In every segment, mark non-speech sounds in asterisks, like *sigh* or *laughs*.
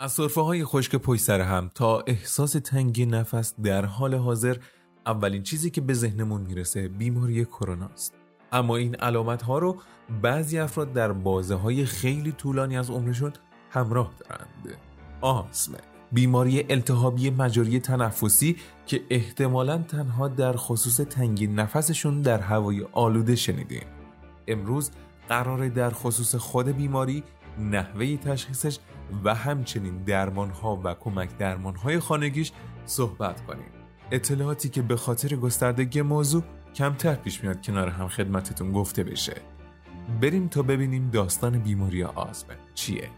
از صرفه های خشک پشت سر هم تا احساس تنگی نفس در حال حاضر اولین چیزی که به ذهنمون می‌رسه بیماری کرونا است. اما این علامت ها رو بعضی افراد در بازه های خیلی طولانی از عمرشون همراه دارند. آسمه بیماری التهابی مجاری تنفسی که احتمالا تنها در خصوص تنگی نفسشون در هوای آلوده شنیدیم. امروز قراره در خصوص خود بیماری نحوه تشخیصش و همچنین درمانها و کمک درمانهای خانگیش صحبت کنیم. اطلاعاتی که به خاطر گستردگی موضوع کمتر پیش میاد کنار هم خدمتتون گفته بشه. بریم تا ببینیم داستان بیماری آزمه چیه.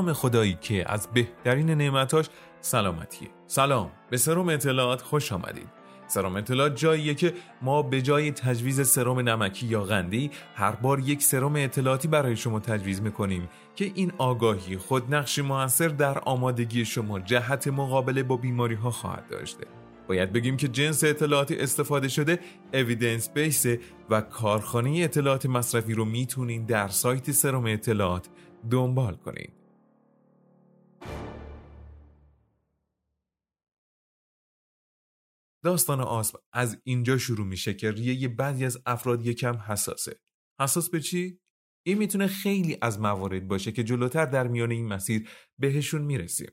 نام خدایی که از بهترین نعمتاش سلامتیه. سلام. به سرم اطلاعات خوش آمدید. سرم اطلاعات جاییه که ما به جای تجویز سرم نمکی یا غندی هر بار یک سرم اطلاعاتی برای شما تجویز می‌کنیم که این آگاهی خود نقشی موثر در آمادگی شما جهت مقابله با بیماری ها خواهد داشته. باید بگیم که جنس اطلاعاتی استفاده شده اویدنس بیس و کارخانه اطلاعات مصرفی رو می‌تونین در سایت سرم اطلاعات دنبال کنید داستان آسم از اینجا شروع میشه که ریه بعضی از افراد یکم حساسه. حساس به چی؟ این می‌تونه خیلی از موارد باشه که جلوتر در میان این مسیر بهشون می‌رسیم.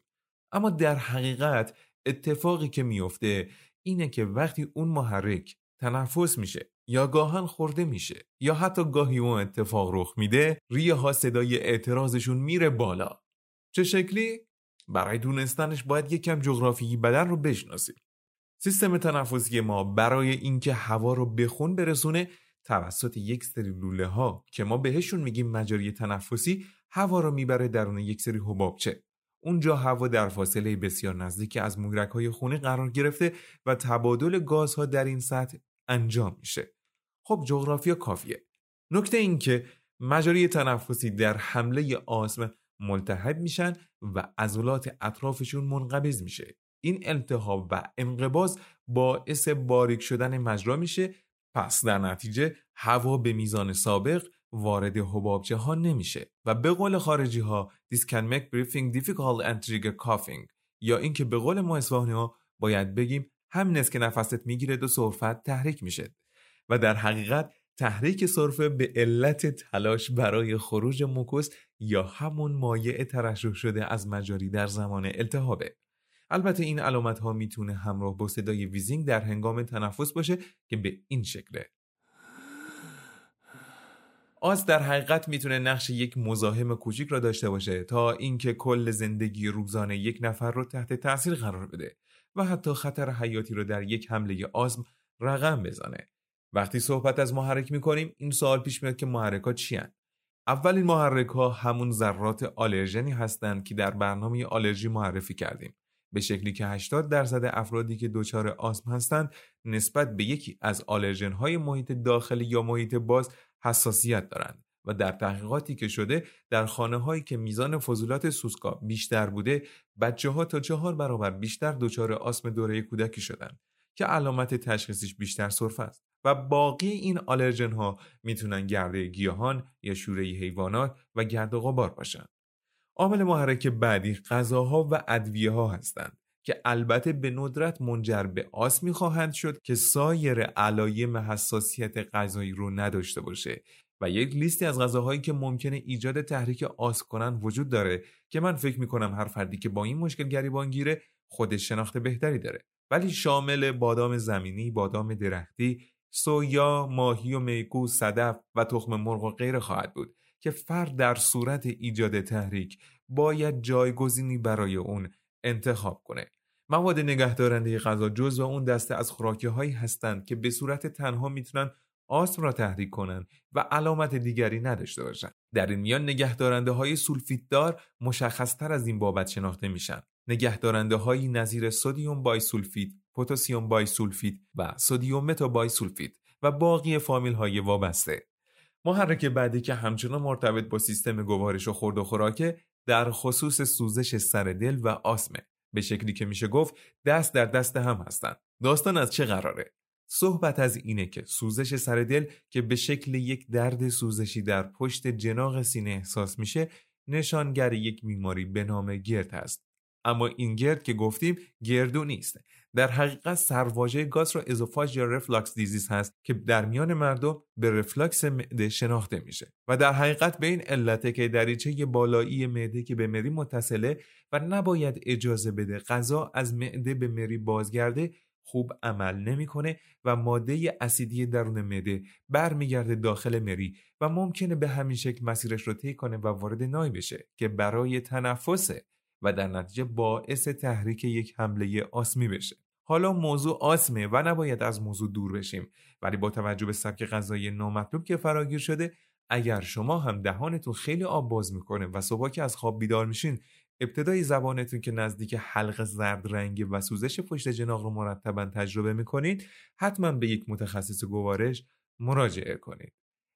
اما در حقیقت اتفاقی که میفته اینه که وقتی اون محرک تنفس میشه یا گاهن خورده میشه یا حتی گاهی اون اتفاق رخ میده ریه ها صدای اعتراضشون میره بالا. چه شکلی؟ برای دونستنش باید یکم جغرافیایی بدن رو بشناسیم. سیستم تنفسی ما برای اینکه هوا رو به خون برسونه توسط یک سری لوله ها که ما بهشون میگیم مجاری تنفسی هوا رو می‌بره درون یک سری حبابچه. اونجا هوا در فاصله بسیار نزدیک از مورک های خونی قرار گرفته و تبادل گازها در این سطح انجام میشه. خب جغرافیا کافیه. نکته این که مجاری تنفسی در حمله آسم ملتهب میشن و عضلات اطرافشون منقبض میشه. این التهاب و انقباز باعث باریک شدن مجرا میشه. پس در نتیجه هوا به میزان سابق وارد حبابچه ها نمیشه و به قول خارجی ها this can make breathing difficult and trigger coughing. یا اینکه به قول ما اصفهانی ها باید بگیم همین است که نفست می‌گیره و سرفت تحریک میشه. و در حقیقت تحریک سرفه به علت تلاش برای خروج موکوس یا همون مایع ترشح شده از مجاری در زمان التهابه. البته این علامت ها می‌تونه همراه با صدای ویزینگ در هنگام تنفس باشه که به این شکله. آس در حقیقت می‌تونه نقش یک مزاحم کوچیک را داشته باشه تا اینکه کل زندگی روزانه یک نفر رو تحت تاثیر قرار بده و حتی خطر حیاتی رو در یک حمله آسم رقم بزنه. وقتی صحبت از محرک می‌کنیم این سوال پیش میاد که محرک ها چی اولین محرک ها همون ذرات آلرژنی هستند که در برنامه آلرژی معرفی کردیم. به شکلی که 80 درصد افرادی که دچار آسم هستند نسبت به یکی از آلرژن های محیط داخلی یا محیط باز حساسیت دارند و در تحقیقاتی که شده در خانه هایی که میزان فضولات سوسکا بیشتر بوده بچه ها تا چهار برابر بیشتر دچار آسم دوره کودکی شدند که علامت تشخیصش بیشتر سرفه است و باقی این آلرژن ها می‌تونن گرده گیاهان یا شوره حیوانات و گرد و غبار باشند عامل محرک بعدی غذاها و ادویه ها هستند که البته به ندرت منجر به آسمی خواهند شد که سایر علایم حساسیت غذایی رو نداشته باشه و یک لیستی از غذاهایی که ممکنه ایجاد تحریک آس کنن وجود داره که من فکر می‌کنم هر فردی که با این مشکل گریبان گیره خودش شناخت بهتری داره. ولی شامل بادام زمینی، بادام درختی، سویا، ماهی و میگو، صدف و تخم مرغ و غیره خواهد بود. که فرد در صورت ایجاد تحریک باید جایگزینی برای اون انتخاب کنه. مواد نگهدارنده غذا جز و اون دسته از خوراکی هایی هستند که به صورت تنها می‌تونن آسم را تحریک کنند و علامت دیگری نداشته باشند در این میان نگهدارنده های سولفیت دار مشخص تر از این بابت شناخته میشن. نگهدارنده هایی نظیر sodium bisulfite، پتاسیم bisulfite و sodium metabisulfite و باقی فامیل های وابسته. محرک بعدی که همچنان مرتبط با سیستم گوارش و خورد و خوراکه در خصوص سوزش سر دل و آسمه. به شکلی که میشه گفت دست در دست هم هستن داستان از چه قراره؟ صحبت از اینه که سوزش سر دل که به شکل یک درد سوزشی در پشت جناق سینه احساس میشه نشانگر یک بیماری به نام گرد است. اما این گرد که گفتیم گردو نیست. در حقیقت سرواژه گاز را ازوفاژ یا رفلاکس دیزیز هست که در میان مردم به رفلاکس معده شناخته میشه. و در حقیقت به این علته که دریچه بالایی معده که به مری متصله و نباید اجازه بده غذا از معده به مری بازگرده خوب عمل نمی‌کنه و ماده اسیدی درون معده برمیگرده داخل مری و ممکنه به همین شکل مسیرش رو طی کنه و وارد نای بشه که برای تنفسه و در نتیجه باعث تحریک یک حمله آسمی بشه. حالا موضوع آسمه و نباید از موضوع دور بشیم. ولی با توجه به سبک غذایی نامطلوب که فراگیر شده اگر شما هم دهانتون خیلی آب باز می‌کنه و صبح که از خواب بیدار میشین ابتدای زبانتون که نزدیک حلق زرد رنگی و سوزش پشت جناق رو مرتبا تجربه می‌کنید حتما به یک متخصص گوارش مراجعه کنید.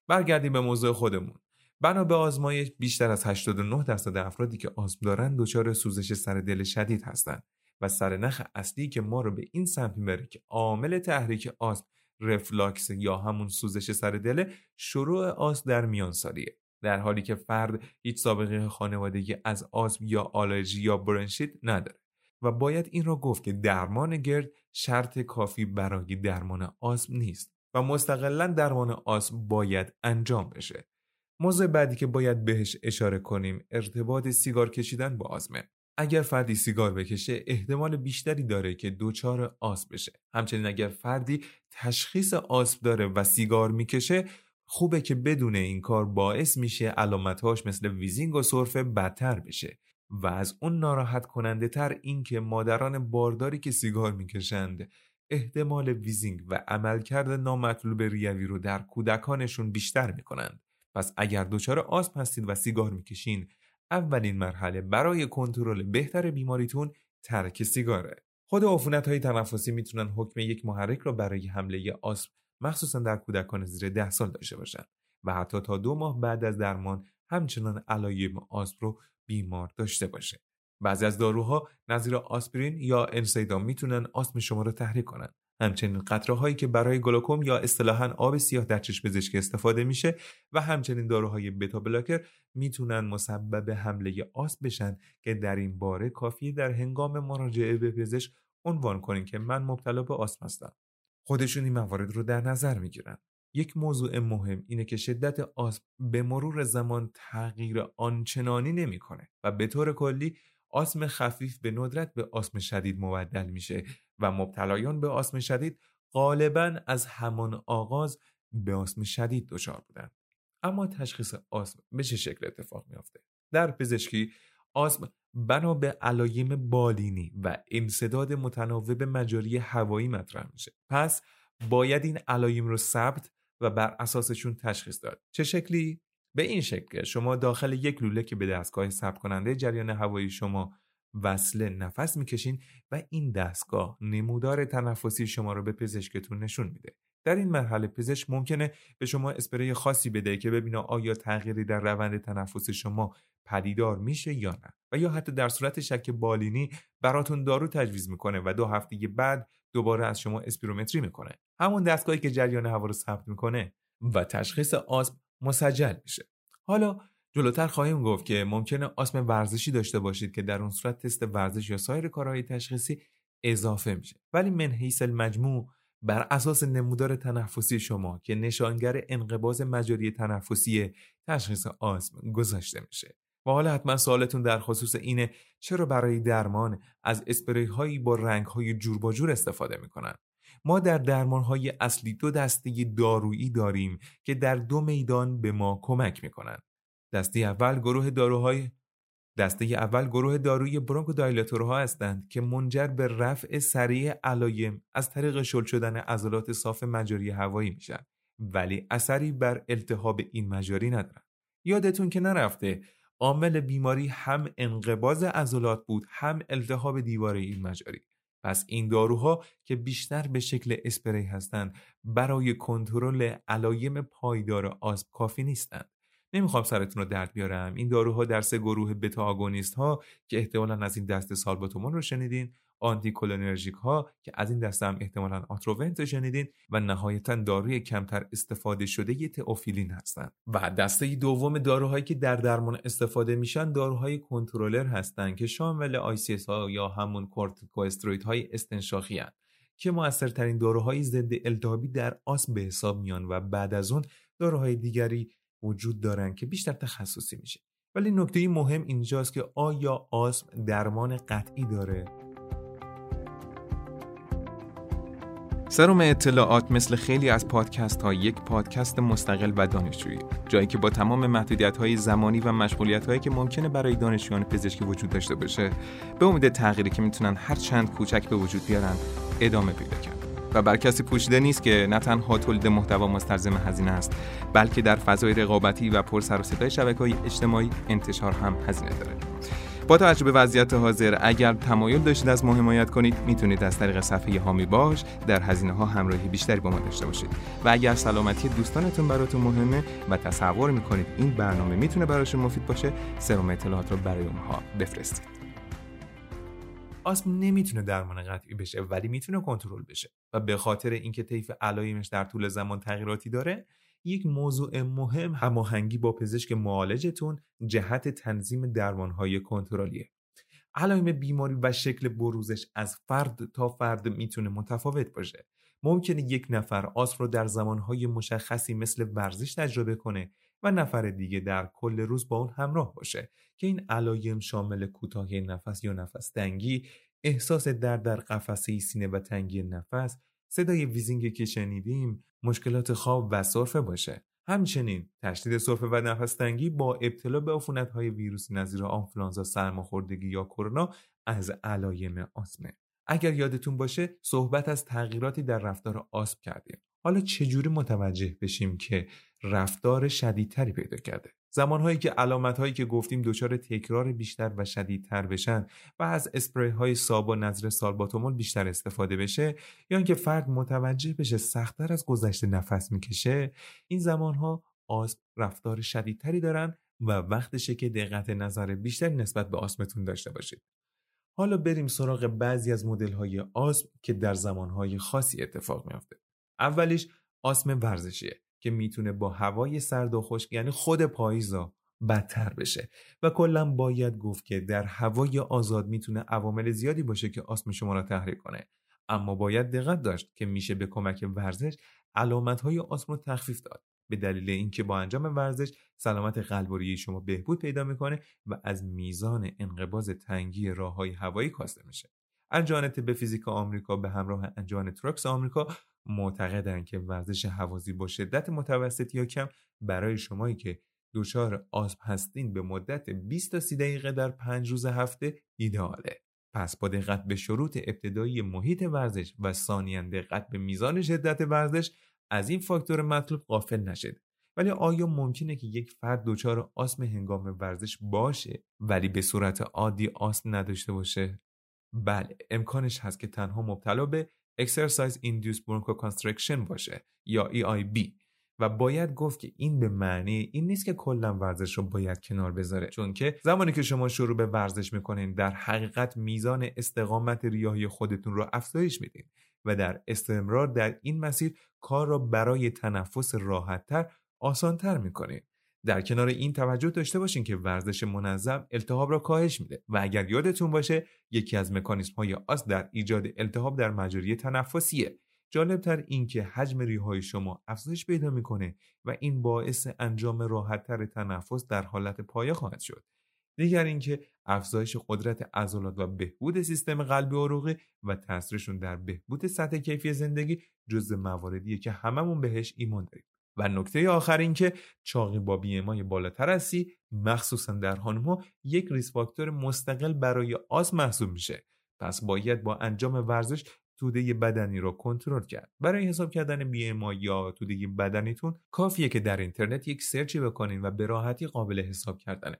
برگردیم به موضوع خودمون. بنا به آزمایش بیشتر از 89 درصد افرادی که آسم دارند دچار سوزش سر دل شدید هستند و سرنخ اصلی که ما رو به این سمت می‌بره که عامل تحریک آسم رفلاکس یا همون سوزش سر دل شروع آسم در میان سالیه در حالی که فرد هیچ سابقه خانوادگی از آسم یا آلرژی یا برنشیت نداره و باید این را گفت که درمان گرد شرط کافی برای درمان آسم نیست و مستقلا درمان آسم باید انجام بشه. موضوع بعدی که باید بهش اشاره کنیم ارتباط سیگار کشیدن با آزمه اگر فردی سیگار بکشه احتمال بیشتری داره که دوچار آسم بشه. همچنین اگر فردی تشخیص آسم داره و سیگار می‌کشه خوبه که بدون این کار باعث میشه علامتهاش مثل ویزینگ و سرفه بدتر بشه. و از اون ناراحت کننده تر این که مادران بارداری که سیگار می‌کشند احتمال ویزینگ و عملکرد نامطلوب ریوی رو در کودکانشون بیشتر می‌کنند. پس اگر دچار آسم هستید و سیگار می‌کشین اولین مرحله برای کنترل بهتر بیماریتون ترک سیگاره خود عفونت های تنفسی می‌تونن حکم یک محرک را برای حمله آسم مخصوصا در کودکان زیر ده سال داشته باشند و حتی تا دو ماه بعد از درمان همچنان علایم آسم رو بیمار داشته باشه بعضی از داروها نظیر آسپرین یا انسیدام می‌تونن آسم شما رو تحریک کنند. همچنین قطره هایی که برای گلوکوم یا اصطلاحا آب سیاه در چشم پزشکی استفاده میشه و همچنین داروهای بتا بلاکر می‌تونن مسبب حمله آسم بشن که در این باره کافی در هنگام مراجعه به پزشک عنوان کنین که من مبتلا به آسم هستم. خودشون این موارد رو در نظر می‌گیرن. یک موضوع مهم اینه که شدت آسم به مرور زمان تغییر آنچنانی نمی‌کنه و به طور کلی آسم خفیف به ندرت به آسم شدید مبدل میشه. و مبتلایان به آسم شدید غالبا از همان آغاز به آسم شدید دچار بودن اما تشخیص آسم به چه شکل اتفاق میافته؟ در پزشکی آسم بنا به علایم بالینی و انصداد متناوب مجاری هوایی مطرح میشه. پس باید این علایم رو ثبت و بر اساسشون تشخیص داد. چه شکلی؟ به این شکل شما داخل یک لوله که به دستگاه ثبت کننده جریان هوایی شما وصله نفس می‌کشین و این دستگاه نمودار تنفسی شما رو به پزشکتون نشون میده. در این مرحله پزشک ممکنه به شما اسپری خاصی بده که ببینه آیا تغییری در روند تنفس شما پدیدار میشه یا نه و یا حتی در صورت شک بالینی براتون دارو تجویز می‌کنه و دو هفته بعد دوباره از شما اسپیرومتری می‌کنه. همون دستگاهی که جریان هوا رو ثبت می‌کنه و تشخیص آسم مسجل میشه. حالا جلوتر خواهیم گفت که ممکنه آسم ورزشی داشته باشید که در اون صورت تست ورزش یا سایر کارهای تشخیصی اضافه میشه. ولی من حیث المجموع بر اساس نمودار تنفسی شما که نشانگر انقباض مجاری تنفسی تشخیص آسم گذاشته میشه. و حالا حتما سوالتون در خصوص اینه چرا برای درمان از اسپری هایی با رنگ های جور با جور استفاده می‌کنن؟ ما در درمان های اصلی دو دسته دارویی داریم که در دو میدان به ما کمک می‌کنن. دسته اول گروه داروهای دسته اول گروه داروی برونکودایلاتورها هستند که منجر به رفع سریع علایم از طریق شل شدن عضلات صاف مجاری هوایی میشن. ولی اثری بر التهاب این مجاری ندارن. یادتون که نرفته عامل بیماری هم انقباض عضلات بود هم التهاب دیواره این مجاری. پس این داروها که بیشتر به شکل اسپری هستند برای کنترل علایم پایدار آسم کافی نیستند. نمی‌خوام سرتون رو درد بیارم. این داروها در سه گروه beta agonist ها که احتمالا از این دست salbutamol رو شنیدین anticholinergic ها که از این دسته هم احتمالا Atrovent شنیدین و نهایتا داروی کمتر استفاده شده تئوفیلین هستند. و دسته دوم داروهایی که در درمان استفاده میشن داروهای کنترلر هستند که شامل ICS ها یا همون کورتیکواستروید های استنشاقی هستند که موثرترین داروهای ضد التهابی در آسم به حساب میان و بعد از اون داروهای دیگری وجود دارن که بیشتر تخصصی میشه. ولی نکته مهم اینجاست که آیا آسم درمان قطعی داره. سروم اطلاعات مثل خیلی از پادکست ها یک پادکست مستقل و دانشجویی. جایی که با تمام محدودیت های زمانی و مشغولیت هایی که ممکنه برای دانشجویان پزشکی وجود داشته باشه به امید تغییری که می‌تونن هر چند کوچک به وجود بیارن ادامه پیدا کرد و بر کسی پوشیده نیست که نه تنها تولید محتوا مستلزم هزینه است بلکه در فضای رقابتی و پر سر و صدای شبکه‌های اجتماعی انتشار هم هزینه داره. با توجه به وضعیت حاضر اگر تمایل داشتید از ما حمایت کنید می‌تونید از طریق صفحه هامی باش در هزینه ها همراهی بیشتری با ما داشته باشید. و اگر سلامتی دوستانتون براتون مهمه و تصور می‌کنید این برنامه می‌تونه براشون مفید باشه سرم اطلاعات رو برای اونها بفرستید. آسم نمی‌تونه درمان قطعی بشه ولی می‌تونه کنترل بشه. و به خاطر اینکه طیف علایمش در طول زمان تغییراتی داره یک موضوع مهم هماهنگی با پزشک معالجتون جهت تنظیم درمانهای کنترلیه. علائم بیماری و شکل بروزش از فرد تا فرد می‌تونه متفاوت باشه. ممکنه یک نفر آسم رو در زمانهای مشخصی مثل ورزش تجربه کنه و نفر دیگه در کل روز با اون همراه باشه که این علایم شامل کوتاهی نفس یا نفس تنگی احساس درد در قفسه سینه و تنگی نفس صدای ویزینگ که شنیدیم مشکلات خواب و سرفه باشه. همچنین تشدید سرفه و نفس تنگی با ابتلا به های ویروسی نظیر آنفلانزا سرماخوردگی یا کرونا از علایم آسمه. اگر یادتون باشه صحبت از تغییراتی در رفتار آسم کردیم. حالا چجوری متوجه بشیم که رفتار شدیدتری پیدا کرده؟ زمانهایی که علامت هایی که گفتیم دچار تکرار بیشتر و شدیدتر بشن و از اسپری های ساب و نظر سالباتومول بیشتر استفاده بشه یا اینکه فرد متوجه بشه سختتر از گذشته نفس می‌کشه این زمانها آسم رفتار شدیدتری دارن و وقتشه که دقت نظر بیشتر نسبت به آسمتون داشته باشید. حالا بریم سراغ بعضی از مدل های آسم که در زمانهای خاصی اتفاق میافته. اولیش آسم ورزشیه که می‌تونه با هوای سرد و خشک یعنی خود پاییزا بدتر بشه. و کلا باید گفت که در هوای آزاد می‌تونه عوامل زیادی باشه که آسم شما را تحریک کنه. اما باید دقت داشت که میشه به کمک ورزش علامت های آسم رو تخفیف داد. به دلیل اینکه با انجام ورزش سلامت قلب شما بهبود پیدا می‌کنه و از میزان انقباز تنگی راه های هوایی کاسته میشه. انجان به فیزیک آمریکا به همراه انجان ترکس آمریکا معتقدند که ورزش هوازی با شدت متوسط یا کم برای شمایی که دچار آسم هستین به مدت 20 تا 30 دقیقه در 5 روز هفته ایدئاله. پس با دقت به شروط ابتدایی محیط ورزش و ثانیا دقت به میزان شدت ورزش از این فاکتور مطلوب غافل نشد. ولی آیا ممکنه که یک فرد دچار آسم هنگام ورزش باشه ولی به صورت عادی آسم نداشته باشه؟ بله امکانش هست که تنها مبتلا به Exercise Induced Bronchoconstriction باشه یا EIB و باید گفت که این به معنی این نیست که کلا ورزش رو باید کنار بذاره. چون که زمانی که شما شروع به ورزش می‌کنین در حقیقت میزان استقامت ریاهی خودتون رو افزایش میدین و در استمرار در این مسیر کار را برای تنفس راحتتر آسانتر می‌کنین. در کنار این توجه داشته باشین که ورزش منظم التهاب را کاهش میده. و اگر یادتون باشه یکی از مکانیسم های آس در ایجاد التهاب در مجاری تنفسیه. جالبتر این که حجم ریهای شما افزایش پیدا می‌کنه و این باعث انجام راحتتر تنفس در حالت پایه خواهد شد. دیگر اینکه افزایش قدرت عضلات و بهبود سیستم قلبی عروقی و تاثیرشون در بهبود سطح کیفی زندگی جز مواردیه که هممون بهش ایمان داریم. و نکته آخر این که چاقی با بیمای بالاتر از سی مخصوصا در ها یک ریس فاکتور مستقل برای آس محسوب میشه. پس باید با انجام ورزش توده بدنی را کنترل کرد. برای حساب کردن بی یا توده بدنیتون کافیه که در اینترنت یک سرچی بکنین و به راحتی قابل حساب کردنه.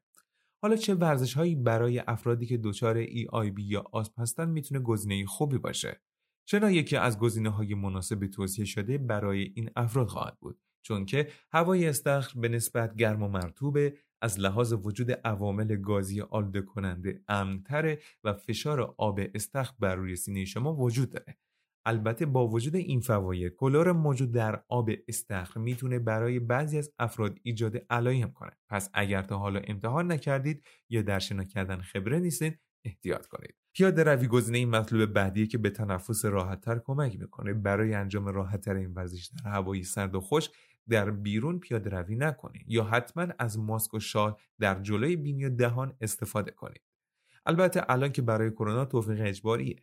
حالا چه ورزش هایی برای افرادی که دچار ای آی بی یا آسم هستن می‌تونه گزینه خوبی باشه؟ چرا یکی از گزینه های مناسب توصیه شده برای این افراد خواهد بود؟ چون که هوای استخر به نسبت گرم و مرتوبه از لحاظ وجود عوامل گازی آلوده کننده امنتره و فشار آب استخر بر روی سینه شما وجود داره. البته با وجود این فواید کلور موجود در آب استخر می‌تونه برای بعضی از افراد ایجاد علایم کنه. پس اگر تا حالا امتحان نکردید یا در شنا کردن خبره نیستید احتیاط کنید. پیاده روی گزینه این مطلوب بعدیه که به تنفس راحتتر کمک می‌کنه. برای انجام راحتتر این ورزش در هوایی سرد و خوش در بیرون پیاده روی نکنید یا حتما از ماسک و شال در جلوی بینی و دهان استفاده کنید البته الان که برای کرونا توفیق اجباریه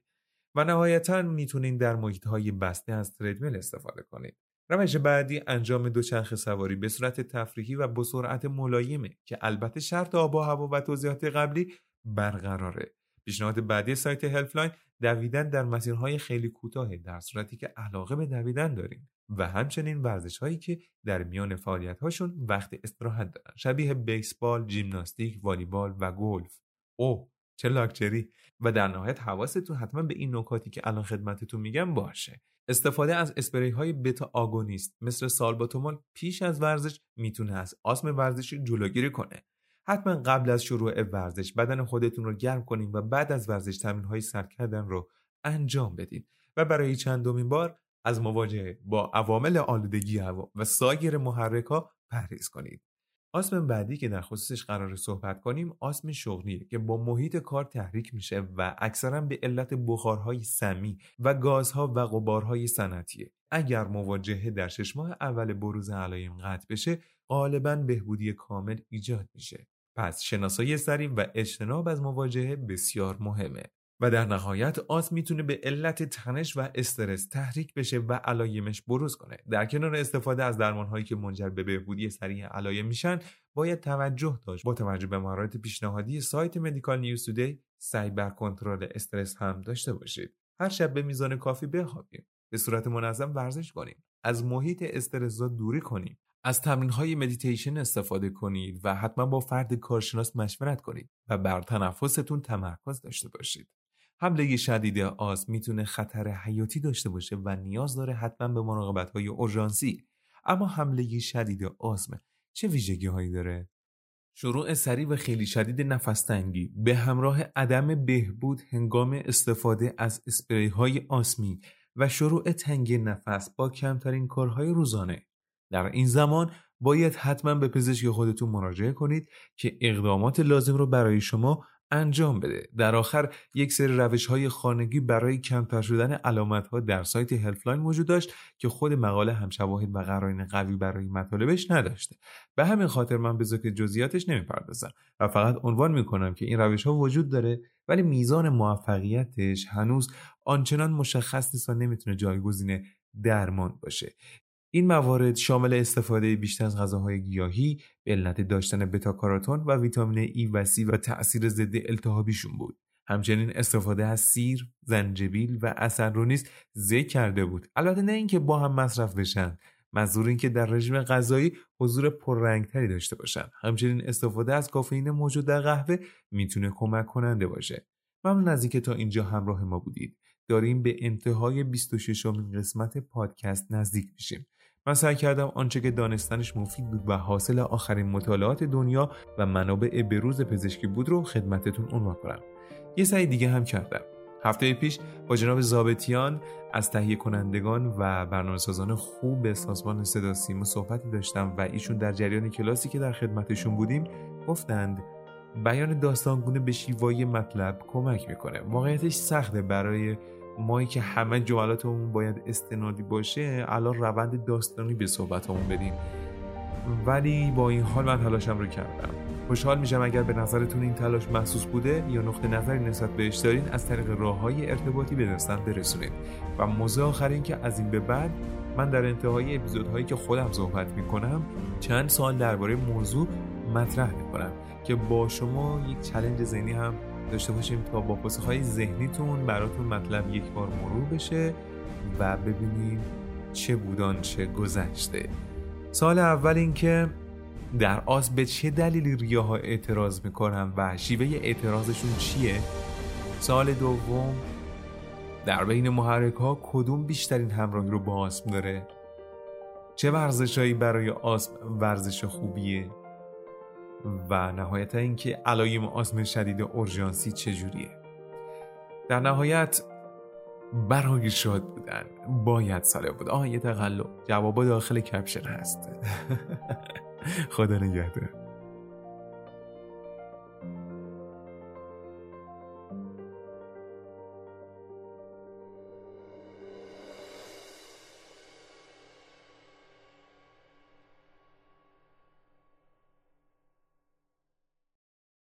و نهایتا می‌تونین در محیط های بسته از تردمیل استفاده کنید. روش بعدی انجام دوچرخه سواری به صورت تفریحی و با سرعت ملایمه که البته شرط آب و هوا و توضیحات قبلی برقراره. پیشنهاد بعدی سایت هلفلاین دویدن در مسیرهای خیلی کوتاه در صورتی که علاقه به دویدن دارین و همچنین ورزش هایی که در میان فعالیت هاشون وقت استراحت دارن. شبیه بیسبال، جیمناستیک، والیبال و گلف. اوه چه لاکچری. و در نهایت حواستون حتما به این نکاتی که الان خدمتتون میگم باشه. استفاده از اسپری های بتا آگونیست مثل سالباتومول پیش از ورزش می‌تونه از آسم ورزشی جلوگیری کنه. حتما قبل از شروع ورزش بدن خودتون رو گرم کنین و بعد از ورزش تمرین های سرد کردن رو انجام بدین. و برای چندمین بار از مواجهه با عوامل آلودگی هوا و سایر محرک ها پرهیز کنید. آسم بعدی که در خصوصش قرار صحبت کنیم آسم شغلیه که با محیط کار تحریک میشه و اکثرا به علت بخارهای سمی و گازها و غبارهای صنعتیه. اگر مواجهه در شش ماه اول بروز علایم قطع بشه غالبا بهبودی کامل ایجاد میشه. پس شناسایی سریع و اجتناب از مواجهه بسیار مهمه. و در نهایت آس می‌تونه به علت تنش و استرس تحریک بشه و علایمش بروز کنه. در کنار استفاده از درمانهایی که منجر به بهبودی سریع علایم میشن باید توجه داشت. با توجه به مهارت پیشنهادی سایت Medical News Today سعی بر کنترل استرس هم داشته باشید. هر شب به میزان کافی بخوابیم. به صورت منظم ورزش کنیم. از محیط استرس دوری کنیم. از تمرین های مدیتیشن استفاده کنید و حتما با فرد کارشناس مشورت کنید و بر تنفستون تمرکز داشته باشید. حمله شدید آسم می‌تونه خطر حیاتی داشته باشه و نیاز داره حتما به مراقبت های اورژانسی. اما حمله شدید آسم چه ویژگی هایی داره؟ شروع سریع و خیلی شدید نفستنگی به همراه عدم بهبود هنگام استفاده از اسپری های آسمی و شروع تنگ نفس با کمترین کارهای روزانه. در این زمان باید حتما به پزشک خودتون مراجعه کنید که اقدامات لازم رو برای شما انجام بده. در آخر یک سری روش های خانگی برای کمتر شدن علامت ها در سایت هلفلاین وجود داشت که خود مقاله هم شواهد و قرائن قوی برای مطالبش نداشته. به همین خاطر من به ذکر جزئیاتش نمی‌پردازم و فقط عنوان می‌کنم که این روش ها وجود داره ولی میزان موفقیتش هنوز آنچنان مشخص نیست و نمی‌تونه جایگزین درمان باشه. این موارد شامل استفاده بیشتر از غذاهای گیاهی به علت داشتن بتاکاراتون و ویتامین ای و سی و تأثیر ضد التهابیشون بود. همچنین استفاده از سیر، زنجبیل و اصل رو نیز ذکر کرده بود. البته نه اینکه با هم مصرف بشن. منظور اینکه در رژیم غذایی حضور پررنگتری داشته باشن. همچنین استفاده از کافئین موجود در قهوه می‌تونه کمک کننده باشه. ممنون از اینکه تا اینجا همراه ما بودید. داریم به انتهای 26 قسمت پادکست نزدیک میشیم. من سعی کردم آنچه که دانستنش مفید بود و حاصل آخرین مطالعات دنیا و منابع بروز پزشکی بود رو خدمتتون عنوان کنم. یه سعی دیگه هم کردم. هفته پیش با جناب زابتیان از تهیه کنندگان و برنامه سازان خوب سازمان صدا سیما صحبتی داشتم و ایشون در جریان کلاسی که در خدمتشون بودیم گفتند بیان داستانگونه به شیوای مطلب کمک می‌کنه. واقعیتش سخته برای مایی که همه جملاتمون باید استنادی باشه الان روند داستانی به صحبتمون بدیم ولی با این حال من تلاشم رو کردم. خوشحال میشم اگر به نظرتون این تلاش محسوس بوده یا نقطه نظری نسبت بهش دارین از طریق راه های ارتباطی به دستم برسونید و موضوع آخر این که از این به بعد من در انتهای اپیزودهایی که خودم صحبت می‌کنم چند سال درباره موضوع مطرح می‌کنم که با شما یک چلنج ذهنی هم داشته باشیم تا با های ذهنیتون براتون مطلب یک بار مرور بشه و ببینیم چه بودان چه گذشته سال اول این که در آس به چه دلیلی ریاها اعتراض می‌کنن و شیوه اعتراضشون چیه؟ سال دوم در بین محرک ها کدوم بیشترین همراهی رو با آسم داره؟ چه ورزشهایی برای آسم ورزش خوبیه؟ و نهایتا اینکه علایم آسم شدید اورژانسی چجوریه؟ در نهایت برای شاد بودن باید ساله بود. آه یه تقلب. جوابا داخل کپشن هست. *laughs* خدا نگهدار.